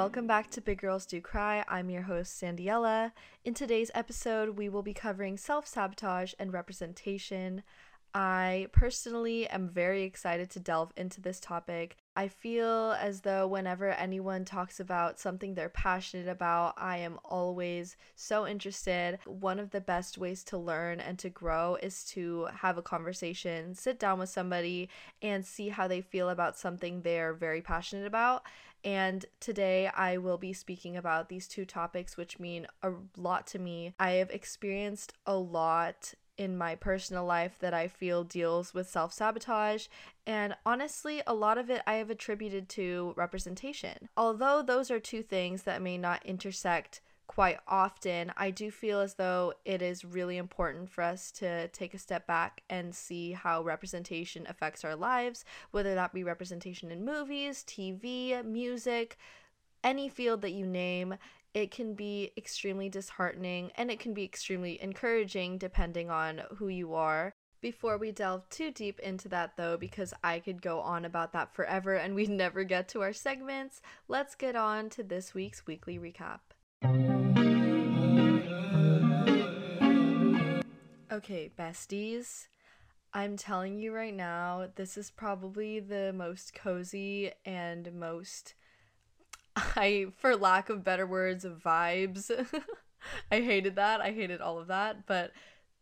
welcome back to Big Girls Do Cry. I'm your host, Sandiela. In today's episode, we will be covering self sabotage and representation. I personally am very excited to delve into this topic. I feel as though whenever anyone talks about something they're passionate about, I am always so interested. One of the best ways to learn and to grow is to have a conversation, sit down with somebody, and see how they feel about something they're very passionate about. And today I will be speaking about these two topics, which mean a lot to me. I have experienced a lot in my personal life that I feel deals with self sabotage, and honestly, a lot of it I have attributed to representation. Although those are two things that may not intersect quite often, I do feel as though it is really important for us to take a step back and see how representation affects our lives, whether that be representation in movies, TV, music, any field that you name it can be extremely disheartening and it can be extremely encouraging depending on who you are. Before we delve too deep into that, though, because I could go on about that forever and we'd never get to our segments, let's get on to this week's weekly recap. Okay, besties, I'm telling you right now, this is probably the most cozy and most I, for lack of better words, vibes. I hated that. I hated all of that. But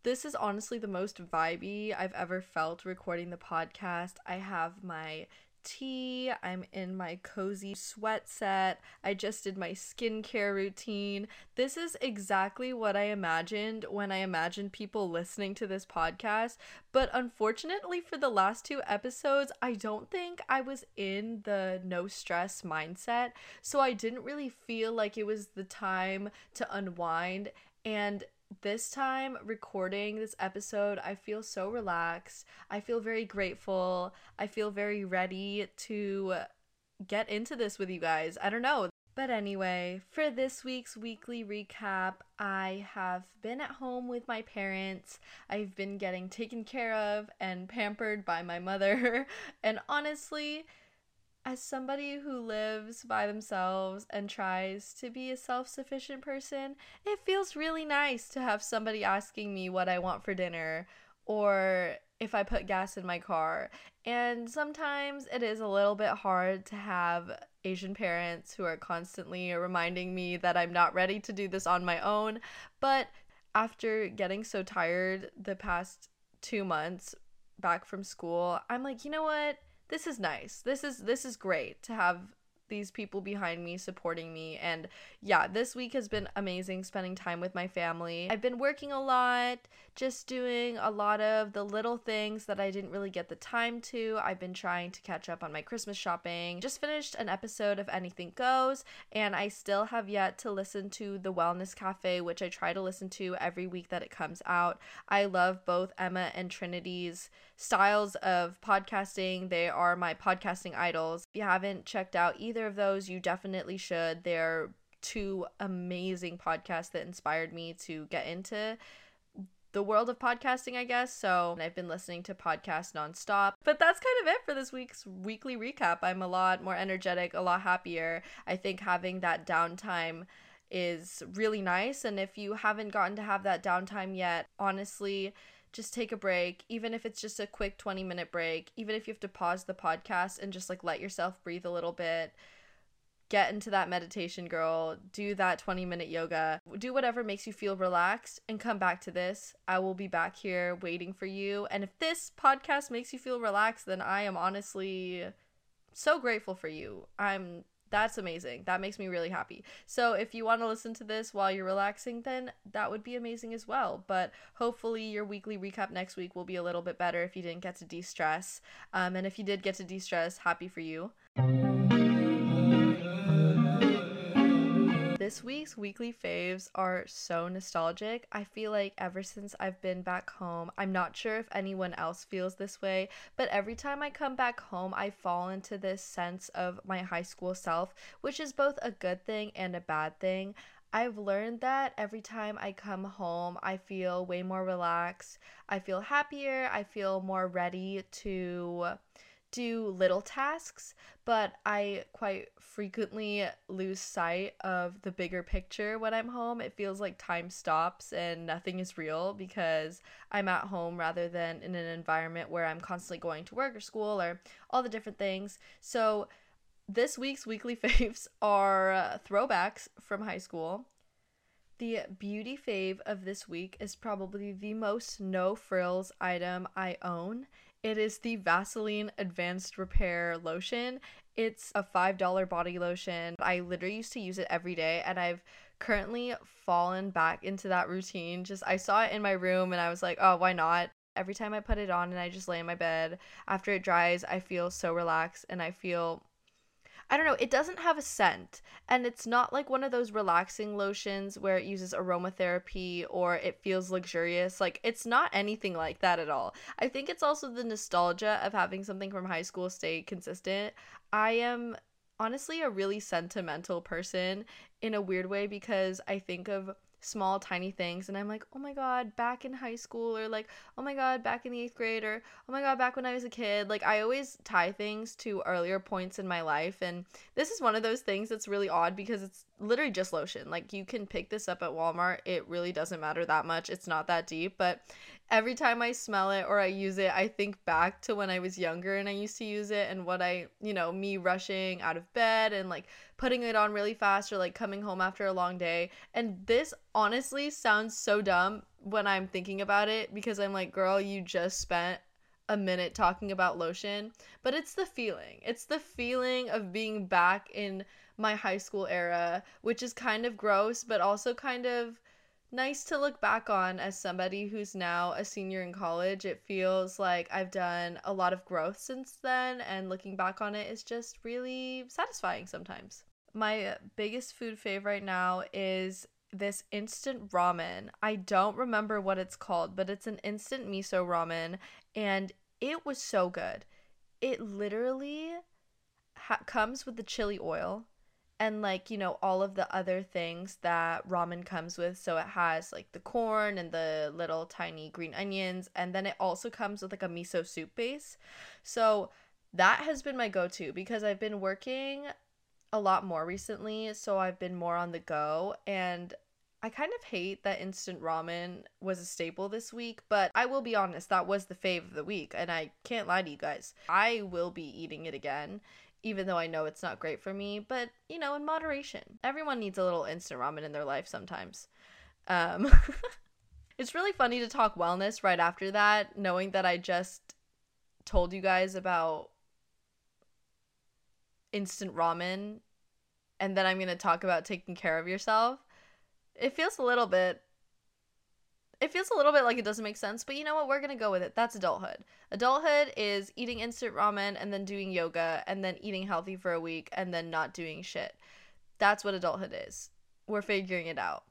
this is honestly the most vibey I've ever felt recording the podcast. I have my tea. I'm in my cozy sweat set. I just did my skincare routine. This is exactly what I imagined when I imagined people listening to this podcast. But unfortunately, for the last two episodes, I don't think I was in the no stress mindset. So I didn't really feel like it was the time to unwind. And this time recording this episode, I feel so relaxed. I feel very grateful. I feel very ready to get into this with you guys. I don't know. But anyway, for this week's weekly recap, I have been at home with my parents. I've been getting taken care of and pampered by my mother. And honestly, as somebody who lives by themselves and tries to be a self sufficient person, it feels really nice to have somebody asking me what I want for dinner or if I put gas in my car. And sometimes it is a little bit hard to have Asian parents who are constantly reminding me that I'm not ready to do this on my own. But after getting so tired the past two months back from school, I'm like, you know what? This is nice. This is this is great to have these people behind me supporting me and yeah this week has been amazing spending time with my family. I've been working a lot just doing a lot of the little things that i didn't really get the time to. I've been trying to catch up on my christmas shopping. Just finished an episode of anything goes and i still have yet to listen to the wellness cafe which i try to listen to every week that it comes out. I love both emma and trinity's styles of podcasting. They are my podcasting idols. If you haven't checked out either either of those, you definitely should. They're two amazing podcasts that inspired me to get into the world of podcasting, I guess. So I've been listening to podcasts nonstop. But that's kind of it for this week's weekly recap. I'm a lot more energetic, a lot happier. I think having that downtime is really nice. And if you haven't gotten to have that downtime yet, honestly, just take a break, even if it's just a quick 20 minute break, even if you have to pause the podcast and just like let yourself breathe a little bit. Get into that meditation, girl. Do that 20 minute yoga. Do whatever makes you feel relaxed and come back to this. I will be back here waiting for you. And if this podcast makes you feel relaxed, then I am honestly so grateful for you. I'm that's amazing. That makes me really happy. So if you want to listen to this while you're relaxing, then that would be amazing as well. But hopefully your weekly recap next week will be a little bit better if you didn't get to de-stress. Um, and if you did get to de-stress, happy for you. This week's weekly faves are so nostalgic. I feel like ever since I've been back home, I'm not sure if anyone else feels this way, but every time I come back home, I fall into this sense of my high school self, which is both a good thing and a bad thing. I've learned that every time I come home, I feel way more relaxed. I feel happier. I feel more ready to do little tasks, but I quite frequently lose sight of the bigger picture when I'm home. It feels like time stops and nothing is real because I'm at home rather than in an environment where I'm constantly going to work or school or all the different things. So, this week's weekly faves are uh, throwbacks from high school. The beauty fave of this week is probably the most no frills item I own. It is the Vaseline Advanced Repair Lotion. It's a $5 body lotion. I literally used to use it every day and I've currently fallen back into that routine. Just I saw it in my room and I was like, "Oh, why not?" Every time I put it on and I just lay in my bed, after it dries, I feel so relaxed and I feel I don't know, it doesn't have a scent. And it's not like one of those relaxing lotions where it uses aromatherapy or it feels luxurious. Like, it's not anything like that at all. I think it's also the nostalgia of having something from high school stay consistent. I am honestly a really sentimental person in a weird way because I think of small tiny things and i'm like oh my god back in high school or like oh my god back in the eighth grade or oh my god back when i was a kid like i always tie things to earlier points in my life and this is one of those things that's really odd because it's literally just lotion like you can pick this up at walmart it really doesn't matter that much it's not that deep but every time I smell it or I use it, I think back to when I was younger and I used to use it and what I, you know, me rushing out of bed and like putting it on really fast or like coming home after a long day. And this honestly sounds so dumb when I'm thinking about it because I'm like, girl, you just spent a minute talking about lotion, but it's the feeling. It's the feeling of being back in my high school era, which is kind of gross, but also kind of nice to look back on as somebody who's now a senior in college. It feels like I've done a lot of growth since then, and looking back on it is just really satisfying sometimes. My biggest food fave right now is this instant ramen. I don't remember what it's called, but it's an instant miso ramen, and it was so good. It literally ha- comes with the chili oil and like you know all of the other things that ramen comes with. So it has like the corn and the little tiny green onions and then it also comes with like a miso soup base. So that has been my go-to because i've been working a lot more recently so i've been more on the go and I kind of hate that instant ramen was a staple this week, but I will be honest, that was the fave of the week, and I can't lie to you guys. I will be eating it again even though I know it's not great for me, but you know, in moderation. Everyone needs a little instant ramen in their life sometimes. Um, it's really funny to talk wellness right after that, knowing that I just told you guys about instant ramen and then I'm going to talk about taking care of yourself. It feels a little bit it feels a little bit like it doesn't make sense, but you know what? We're going to go with it. That's adulthood. Adulthood is eating instant ramen and then doing yoga and then eating healthy for a week and then not doing shit. That's what adulthood is. We're figuring it out.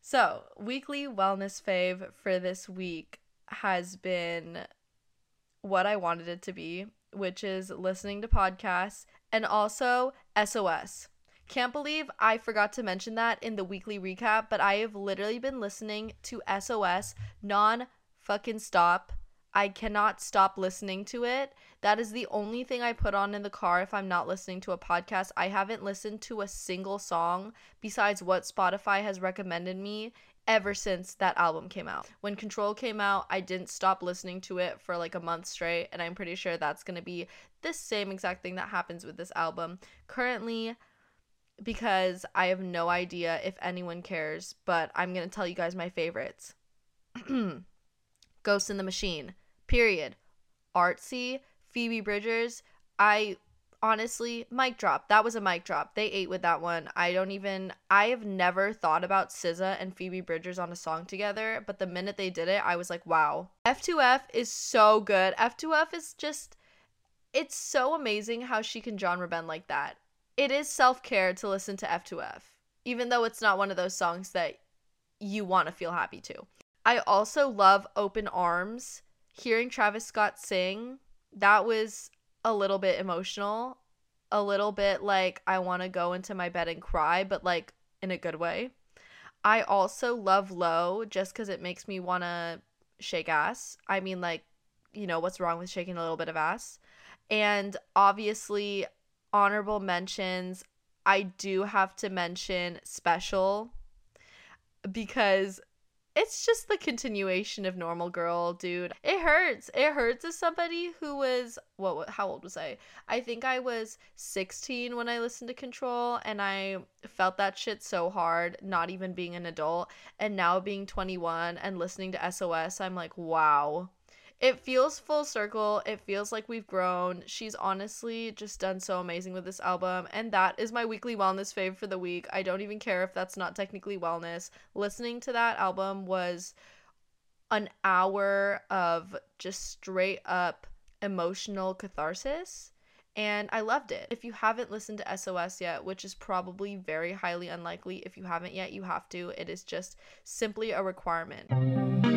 So, weekly wellness fave for this week has been what I wanted it to be, which is listening to podcasts and also SOS. Can't believe I forgot to mention that in the weekly recap, but I have literally been listening to SOS non fucking stop. I cannot stop listening to it. That is the only thing I put on in the car if I'm not listening to a podcast. I haven't listened to a single song besides what Spotify has recommended me ever since that album came out. When Control came out, I didn't stop listening to it for like a month straight, and I'm pretty sure that's to be the same exact thing that happens with this album. Currently, because I have no idea if anyone cares, but I'm going to tell you guys my favorites. Ghost in the Machine, period. Artsy, Phoebe Bridgers, I honestly, mic drop. That was a mic drop. They ate with that one. I don't even, I have never thought about SZA and Phoebe Bridgers on a song together, but the minute they did it, I was like, wow. F2F is so good. F2F is just, it's so amazing how she can genre bend like that it is self care to listen to F2F, even though it's not one of those songs that you want to feel happy to. I also love Open Arms. Hearing Travis Scott sing, that was a little bit emotional, a little bit like I want to go into my bed and cry, but like in a good way. I also love Low just because it makes me want to shake ass. I mean, like, you know, what's wrong with shaking a little bit of ass? And obviously, honorable mentions, I do have to mention Special because it's just the continuation of normal girl dude. It hurts. It hurts as somebody who was what how old was i? I think i was 16 when i listened to control and i felt that shit so hard not even being an adult. And now being 21 and listening to sos i'm like wow it feels full circle. It feels like we've grown. She's honestly just done so amazing with this album. And that is my weekly wellness fave for the week. I don't even care if that's not technically wellness. Listening to that album was an hour of just straight up emotional catharsis. And I loved it. If you haven't listened to SOS yet, which is probably very highly unlikely, if you haven't yet, you have to. It is just simply a requirement.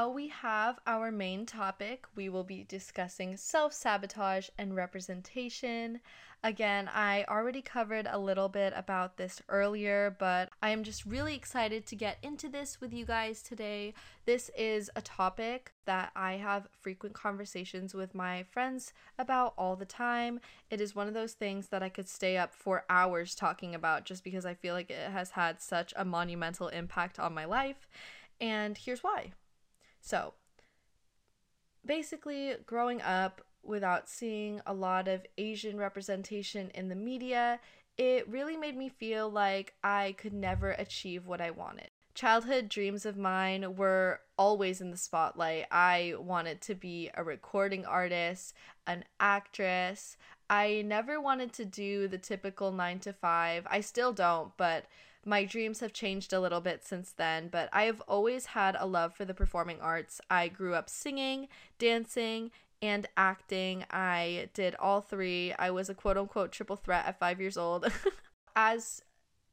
Now we have our main topic. We will be discussing self sabotage and representation. Again, I already covered a little bit about this earlier, but I am just really excited to get into this with you guys today. This is a topic that I have frequent conversations with my friends about all the time. It is one of those things that I could stay up for hours talking about just because I feel like it has had such a monumental impact on my life. And here's why. So, basically, growing up without seeing a lot of Asian representation in the media, it really made me feel like I could never achieve what I wanted. Childhood dreams of mine were always in the spotlight. I wanted to be a recording artist, an actress. I never wanted to do the typical 9 to 5. I still don't, but my dreams have changed a little bit since then, but I have always had a love for the performing arts. I grew up singing, dancing, and acting. I did all three. I was a quote unquote triple threat at five years old. As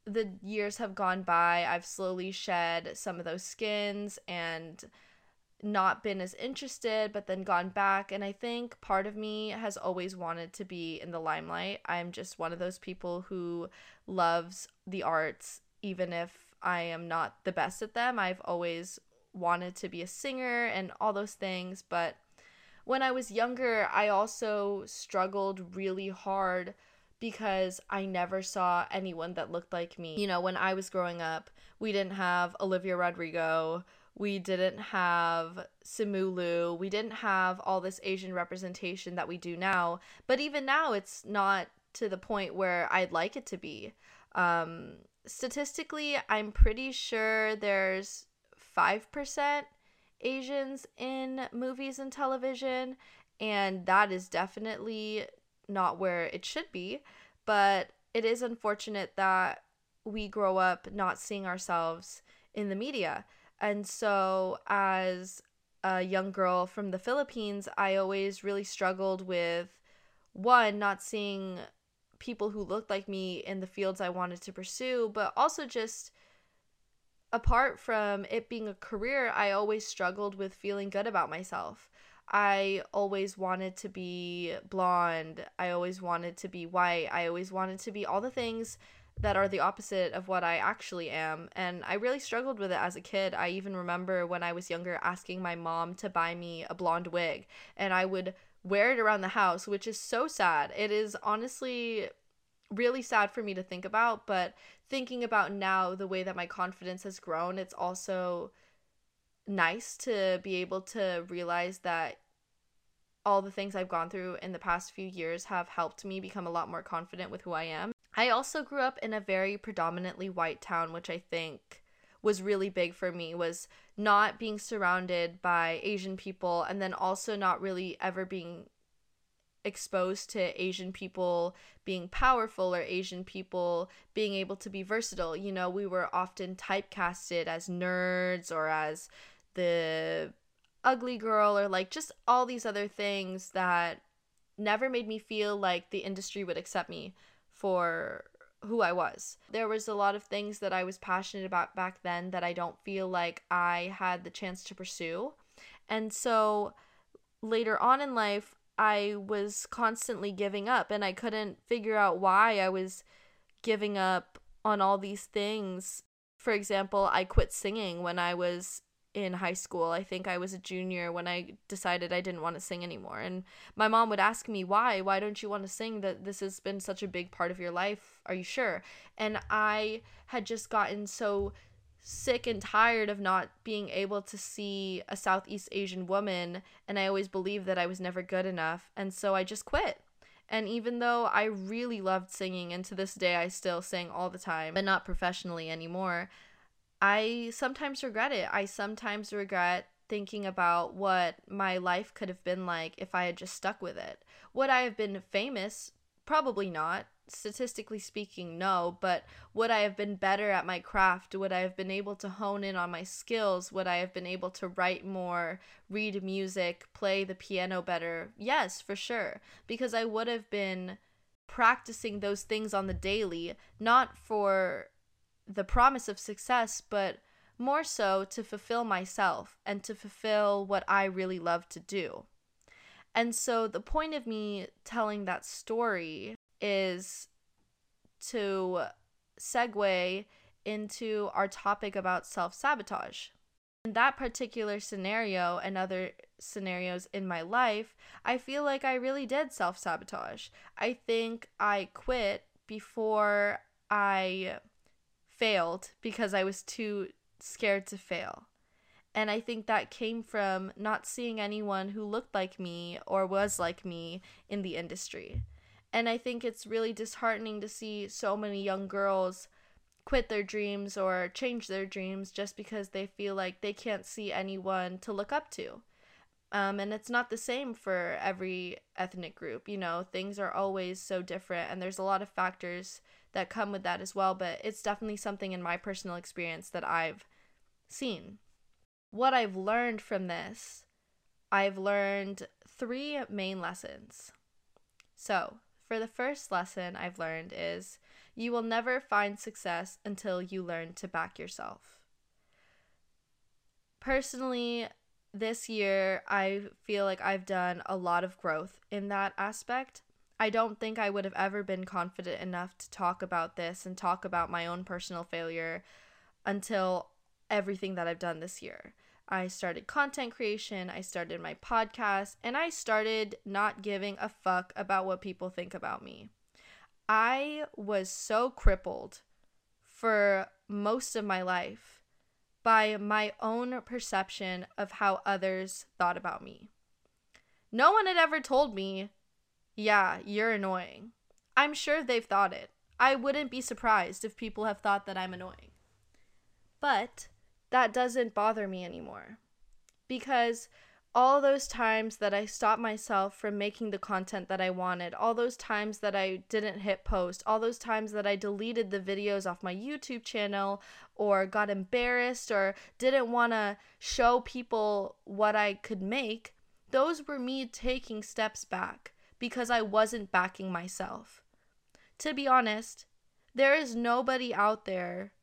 the years have gone by, I've slowly shed some of those skins and not been as interested, but then gone back. And I think part of me has always wanted to be in the limelight. I'm just one of those people who loves the arts, even if I am not the best at them. I've always wanted to be a singer and all those things. But when I was younger, I also struggled really hard because I never saw anyone that looked like me. You know, when I was growing up, we didn't have Olivia Rodrigo we didn't have Simu Liu. We didn't have all this Asian representation that we do now. But even now, it's not to the point where I'd like it to be. Um, statistically, I'm pretty sure there's 5% Asians in movies and television, and that is definitely not where it should be. But it is unfortunate that we grow up not seeing ourselves in the media. And so, as a young girl from the Philippines, I always really struggled with one, not seeing people who looked like me in the fields I wanted to pursue, but also just apart from it being a career, I always struggled with feeling good about myself. I always wanted to be blonde. I always wanted to be white. I always wanted to be all the things that are the opposite of what I actually am. And I really struggled with it as a kid. I even remember when I was younger asking my mom to buy me a blonde wig, and I would wear it around the house, which is so sad. It is honestly really sad for me to think about, but thinking about now the way that my confidence has grown, it's also nice to be able to realize that all the things I've gone through in the past few years have helped me become a lot more confident with who I am. I also grew up in a very predominantly white town, which I think was really big for me was not being surrounded by Asian people and then also not really ever being exposed to Asian people being powerful or Asian people being able to be versatile. You know, we were often typecasted as nerds or as the ugly girl or like just all these other things that never made me feel like the industry would accept me for who I was. There was a lot of things that I was passionate about back then that I don't feel like I had the chance to pursue. And so later on in life, I was constantly giving up and I couldn't figure out why I was giving up on all these things. For example, I quit singing when I was in high school. I think I was a junior when I decided I didn't want to sing anymore. And my mom would ask me, "Why? Why don't you want to sing? That this has been such a big part of your life. Are you sure?" And I had just gotten so sick and tired of not being able to see a Southeast Asian woman, and I always believed that I was never good enough, and so I just quit. And even though I really loved singing, and to this day I still sing all the time, but not professionally anymore, I sometimes regret it. I sometimes regret thinking about what my life could have been like if I had just stuck with it. Would I have been famous? Probably not statistically speaking, no, but would I have been better at my craft? Would I have been able to hone in on my skills? Would I have been able to write more, read music, play the piano better? Yes, for sure. Because I would have been practicing those things on the daily, not for the promise of success, but more so to fulfill myself and to fulfill what I really love to do. And so, the point of me telling that story is to segue into our topic about self sabotage. In that particular scenario and other scenarios in my life, I feel like I really did self sabotage. I think I quit before I failed because I was too scared to fail. And I think that came from not seeing anyone who looked like me or was like me in the industry. And I think it's really disheartening to see so many young girls quit their dreams or change their dreams just because they feel like they can't see anyone to look up to. Um, and it's not the same for every ethnic group. You know, things are always so different, and there's a lot of factors that come with that as well. But it's definitely something in my personal experience that I've seen. What I've learned from this, I've learned three main lessons. So, for the first lesson I've learned is you will never find success until you learn to back yourself. Personally, this year I feel like I've done a lot of growth in that aspect. I don't think I would have ever been confident enough to talk about this and talk about my own personal failure until everything that I've done this year. I started content creation, I started my podcast, and I started not giving a fuck about what people think about me. I was so crippled for most of my life by my own perception of how others thought about me. No one had ever told me, yeah, you're annoying. I'm sure they've thought it. I wouldn't be surprised if people have thought that I'm annoying. But that doesn't bother me anymore. Because all those times that I stopped myself from making the content that I wanted, all those times that I didn't hit post, all those times that I deleted the videos off my YouTube channel or got embarrassed or didn't want to show people what I could make, those were me taking steps back because I wasn't backing myself. To be honest, there is nobody out there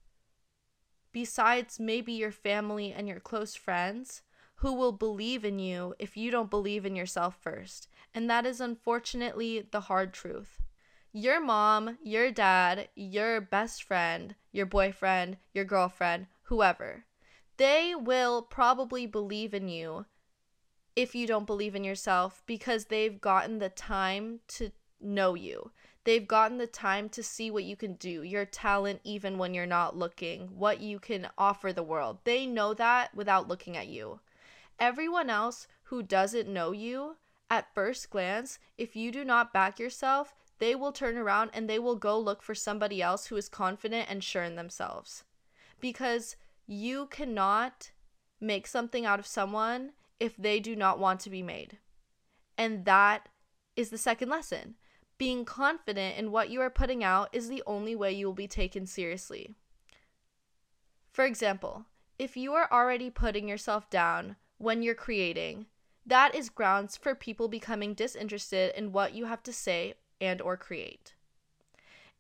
besides maybe your family and your close friends, who will believe in you if you don't believe in yourself first. And that is unfortunately the hard truth. Your mom, your dad, your best friend, your boyfriend, your girlfriend, whoever, they will probably believe in you if you don't believe in yourself because they've gotten the time to know you. They've gotten the time to see what you can do, your talent, even when you're not looking, what you can offer the world. They know that without looking at you. Everyone else who doesn't know you, at first glance, if you do not back yourself, they will turn around and they will go look for somebody else who is confident and sure in themselves. Because you cannot make something out of someone if they do not want to be made. And that is the second lesson. Being confident in what you are putting out is the only way you will be taken seriously. For example, if you are already putting yourself down when you're creating, that is grounds for people becoming disinterested in what you have to say and or create.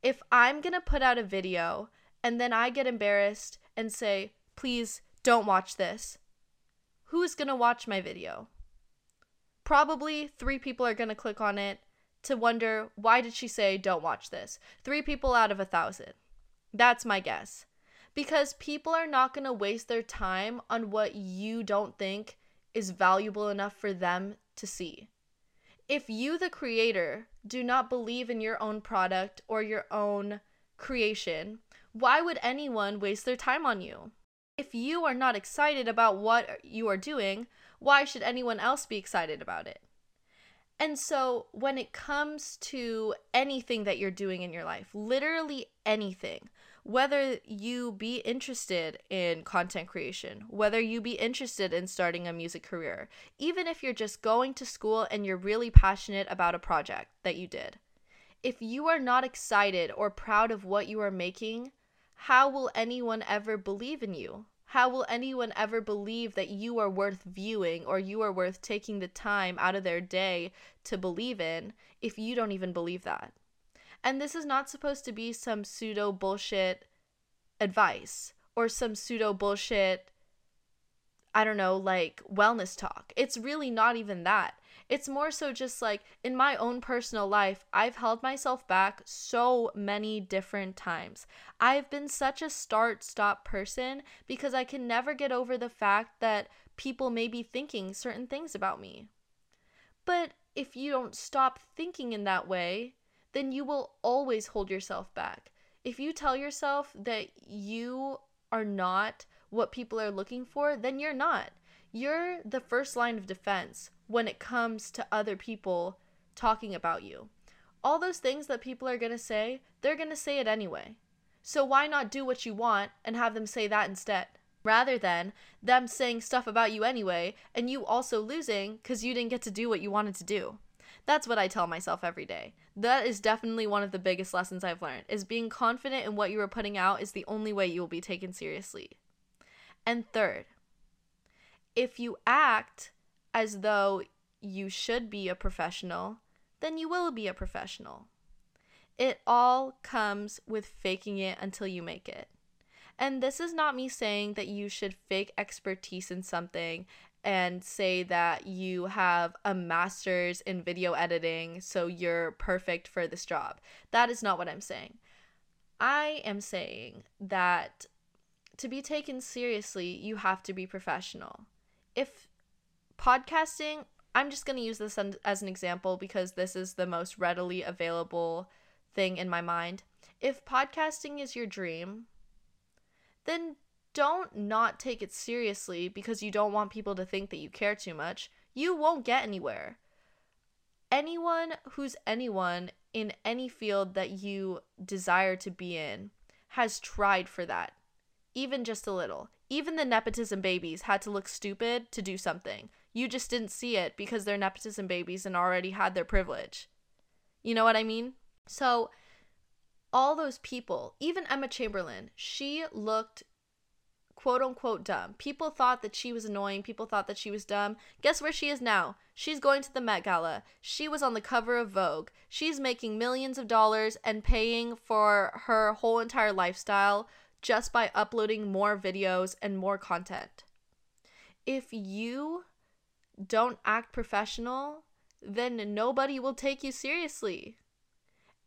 If I'm going to put out a video and then I get embarrassed and say, "Please don't watch this." Who's going to watch my video? Probably 3 people are going to click on it to wonder why did she say don't watch this? Three people out of a thousand. That's my guess. Because people are not going to waste their time on what you don't think is valuable enough for them to see. If you, the creator, do not believe in your own product or your own creation, why would anyone waste their time on you? If you are not excited about what you are doing, why should anyone else be excited about it? And so, when it comes to anything that you're doing in your life, literally anything, whether you be interested in content creation, whether you be interested in starting a music career, even if you're just going to school and you're really passionate about a project that you did, if you are not excited or proud of what you are making, how will anyone ever believe in you? How will anyone ever believe that you are worth viewing or you are worth taking the time out of their day to believe in if you don't even believe that? And this is not supposed to be some pseudo bullshit advice or some pseudo bullshit, I don't know, like wellness talk. It's really not even that. It's more so just like in my own personal life, I've held myself back so many different times. I've been such a start stop person because I can never get over the fact that people may be thinking certain things about me. But if you don't stop thinking in that way, then you will always hold yourself back. If you tell yourself that you are not what people are looking for, then you're not. You're the first line of defense when it comes to other people talking about you. All those things that people are going to say, they're going to say it anyway. So why not do what you want and have them say that instead? Rather than them saying stuff about you anyway and you also losing because you didn't get to do what you wanted to do. That's what I tell myself every day. That is definitely one of the biggest lessons I've learned is being confident in what you are putting out is the only way you will be taken seriously. And third, if you act as though you should be a professional, then you will be a professional. It all comes with faking it until you make it. And this is not me saying that you should fake expertise in something and say that you have a master's in video editing, so you're perfect for this job. That is not what I'm saying. I am saying that to be taken seriously, you have to be professional. If podcasting, I'm just going to use this as an example because this is the most readily available thing in my mind. If podcasting is your dream, then don't not take it seriously because you don't want people to think that you care too much. You won't get anywhere. Anyone who's anyone in any field that you desire to be in has tried for that, even just a little. Even the nepotism babies had to look stupid to do something. You just didn't see it because they're nepotism babies and already had their privilege. You know what I mean? So, all those people, even Emma Chamberlain, she looked quote unquote dumb. People thought that she was annoying. People thought that she was dumb. Guess where she is now? She's going to the Met Gala. She was on the cover of Vogue. She's making millions of dollars and paying for her whole entire lifestyle just by uploading more videos and more content. If you don't act professional, then nobody will take you seriously.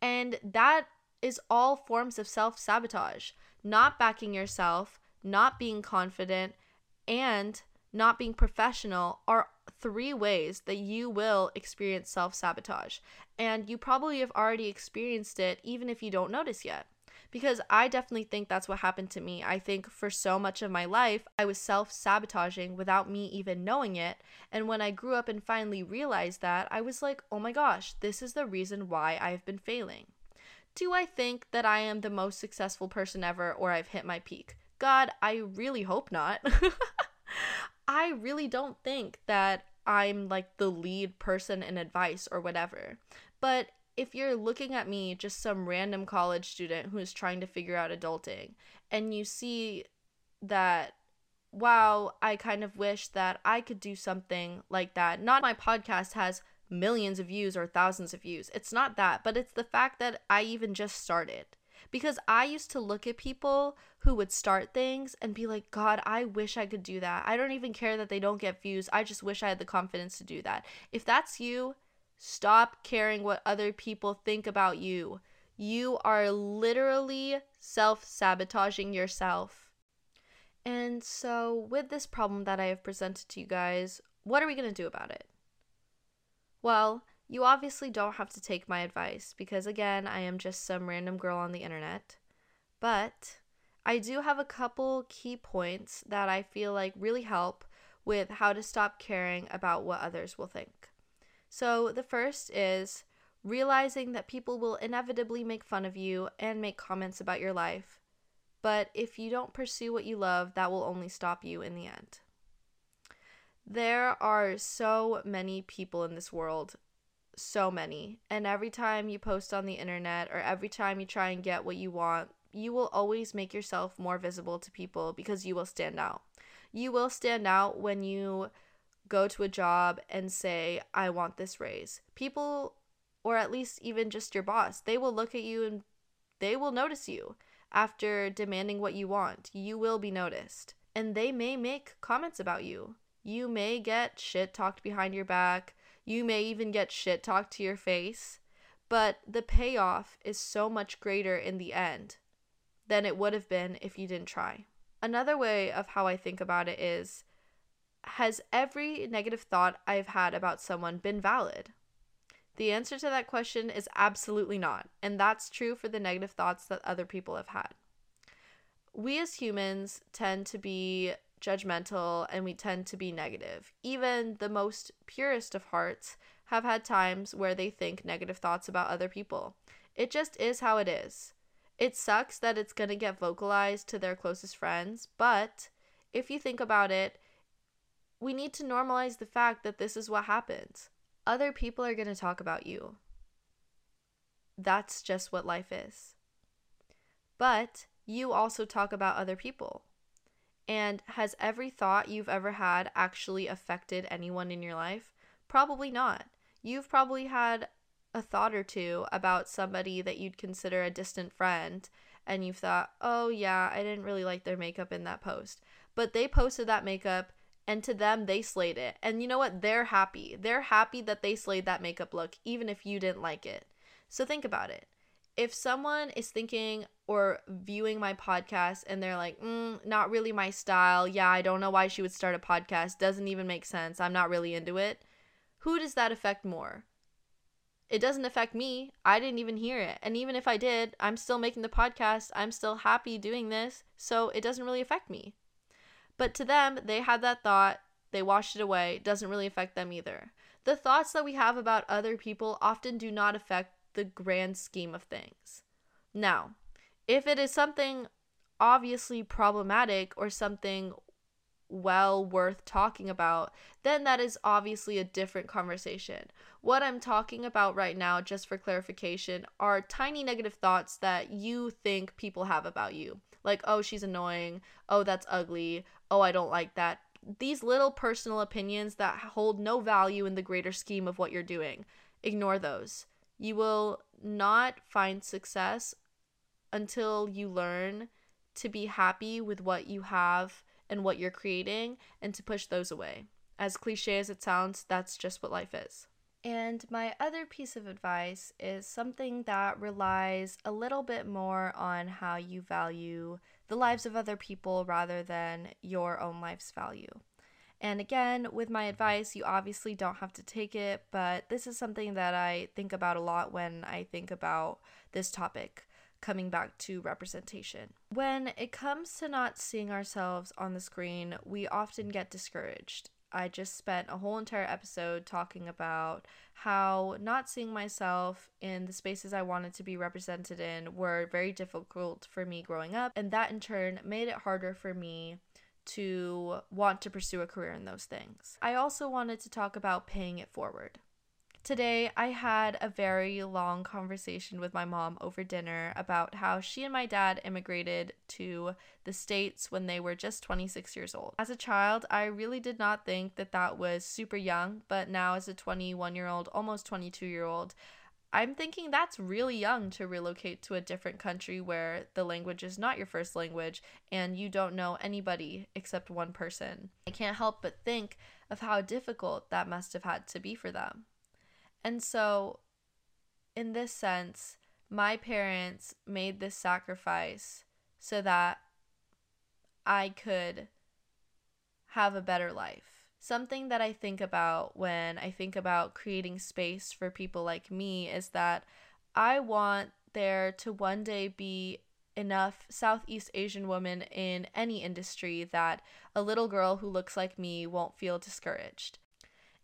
And that is all forms of self sabotage. Not backing yourself, not being confident, and not being professional are three ways that you will experience self sabotage. And you probably have already experienced it even if you don't notice yet. Because I definitely think that's what happened to me. I think for so much of my life, I was self sabotaging without me even knowing it. And when I grew up and finally realized that, I was like, oh my gosh, this is the reason why I've been failing. Do I think that I am the most successful person ever or I've hit my peak? God, I really hope not. I really don't think that I'm like the lead person in advice or whatever. But if you're looking at me, just some random college student who's trying to figure out adulting, and you see that, wow, I kind of wish that I could do something like that. Not my podcast has millions of views or thousands of views. It's not that, but it's the fact that I even just started because I used to look at people who would start things and be like, God, I wish I could do that. I don't even care that they don't get views. I just wish I had the confidence to do that. If that's you, stop caring what other people think about you. You are literally self sabotaging yourself. And so, with this problem that I have presented to you guys, what are we going to do about it? Well, you obviously don't have to take my advice because, again, I am just some random girl on the internet. But I do have a couple key points that I feel like really help with how to stop caring about what others will think. So, the first is realizing that people will inevitably make fun of you and make comments about your life. But if you don't pursue what you love, that will only stop you in the end. There are so many people in this world, so many. And every time you post on the internet or every time you try and get what you want, you will always make yourself more visible to people because you will stand out. You will stand out when you go to a job and say, I want this raise. People, or at least even just your boss, they will look at you and they will notice you after demanding what you want. You will be noticed. And they may make comments about you. You may get shit talked behind your back. You may even get shit talked to your face. But the payoff is so much greater in the end than it would have been if you didn't try. Another way of how I think about it is Has every negative thought I've had about someone been valid? The answer to that question is absolutely not, and that's true for the negative thoughts that other people have had. We as humans tend to be judgmental and we tend to be negative. Even the most purest of hearts have had times where they think negative thoughts about other people. It just is how it is. It sucks that it's going to get vocalized to their closest friends, but if you think about it, we need to normalize the fact that this is what happens. Other people are going to talk about you. That's just what life is. But you also talk about other people. And has every thought you've ever had actually affected anyone in your life? Probably not. You've probably had a thought or two about somebody that you'd consider a distant friend and you've thought, oh yeah, I didn't really like their makeup in that post. But they posted that makeup and to them they slayed it. And you know what? They're happy. They're happy that they slayed that makeup look, even if you didn't like it. So think about it. If someone is thinking or viewing my podcast and they're like, mm, not really my style, yeah, I don't know why she would start a podcast, doesn't even make sense, I'm not really into it, who does that affect more? it doesn't affect me. I didn't even hear it. And even if I did, I'm still making the podcast. I'm still happy doing this. So it doesn't really affect me. But to them, they had that thought, they washed it away. Doesn't really affect them either. The thoughts that we have about other people often do not affect the grand scheme of things. Now, if it is something obviously problematic or something well worth talking about, then that is obviously a different conversation. What I'm talking about right now, just for clarification, are tiny negative thoughts that you think people have about you. Like, oh, she's annoying. Oh, that's ugly. Oh, I don't like that. These little personal opinions that hold no value in the greater scheme of what you're doing. Ignore those. You will not find success until you learn to be happy with what you have and what you're creating and to push those away. As cliche as it sounds, that's just what life is. And my other piece of advice is something that relies a little bit more on how you value the lives of other people rather than your own life's value. And again, with my advice, you obviously don't have to take it, but this is something that I think about a lot when I think about this topic coming back to representation. When it comes to not seeing ourselves on the screen, we often get discouraged. I just spent a whole entire episode talking about how not seeing myself in the spaces I wanted to be represented in were very difficult for me growing up, and that in turn made it harder for me to want to pursue a career in those things. I also wanted to talk about paying it forward. Today, I had a very long conversation with my mom over dinner about how she and my dad immigrated to the States when they were just 26 years old. As a child, I really did not think that that was super young, but now, as a 21 year old, almost 22 year old, I'm thinking that's really young to relocate to a different country where the language is not your first language and you don't know anybody except one person. I can't help but think of how difficult that must have had to be for them. And so, in this sense, my parents made this sacrifice so that I could have a better life. Something that I think about when I think about creating space for people like me is that I want there to one day be enough Southeast Asian women in any industry that a little girl who looks like me won't feel discouraged.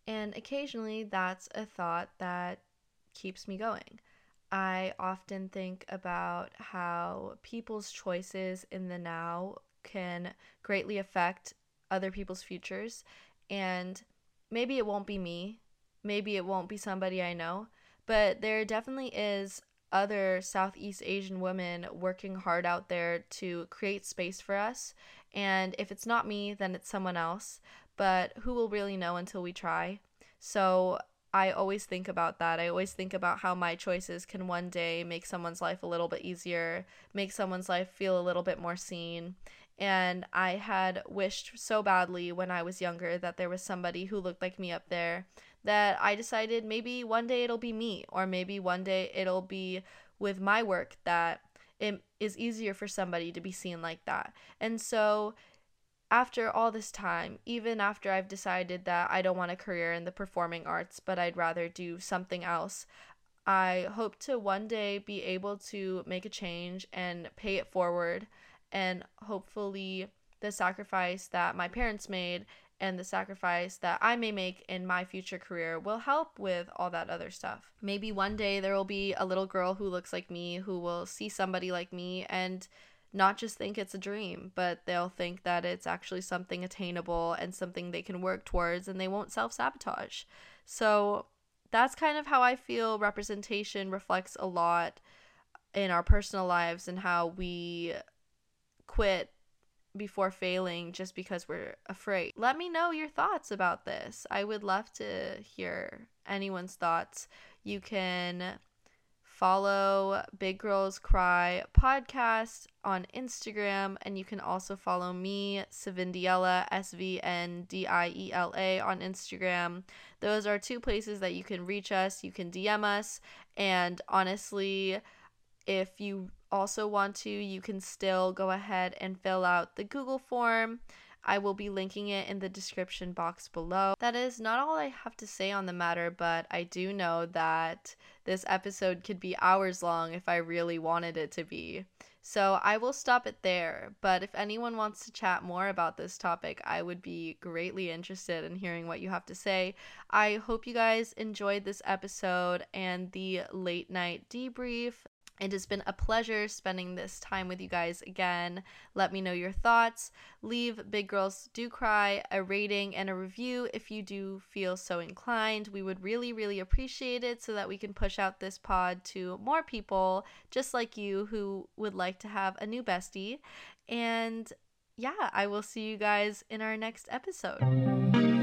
And occasionally that's a thought that keeps me going. I often think about how people's choices in the now can greatly affect other people's futures. And maybe it won't be me, maybe it won't be somebody I know, but there definitely is other Southeast Asian women working hard out there to create space for us. And if it's not me, then it's someone else. But who will really know until we try? So I always think about that. I always think about how my choices can one day make someone's life a little bit easier, make someone's life feel a little bit more seen. And I had wished so badly when I was younger that there was somebody who looked like me up there that I decided maybe one day it'll be me, or maybe one day it'll be with my work that it is easier for somebody to be seen like that. And so, after all this time, even after I've decided that I don't want a career in the performing arts, but I'd rather do something else, I hope to one day be able to make a change and pay it forward. And hopefully, the sacrifice that my parents made and the sacrifice that I may make in my future career will help with all that other stuff. Maybe one day there will be a little girl who looks like me who will see somebody like me and not just think it's a dream, but they'll think that it's actually something attainable and something they can work towards and they won't self sabotage. So that's kind of how I feel representation reflects a lot in our personal lives and how we quit before failing just because we're afraid. Let me know your thoughts about this. I would love to hear anyone's thoughts. You can follow Big Girls Cry podcast on Instagram, and you can also follow me, Sandiela, S V N D I E L A, on Instagram. Those are two places that you can reach us. You can DM us, and honestly, if you also want to, you can still go ahead and fill out the Google form. I will be linking it in the description box below. That is not all I have to say on the matter, but I do know that this episode could be hours long if I really wanted it to be. So I will stop it there. But if anyone wants to chat more about this topic, I would be greatly interested in hearing what you have to say. I hope you guys enjoyed this episode and the late night debrief. It has been a pleasure spending this time with you guys again. Let me know your thoughts. Leave Big Girls Do Cry a rating and a review if you do feel so inclined. We would really, really appreciate it so that we can push out this pod to more people just like you who would like to have a new bestie. And yeah, I will see you guys in our next episode.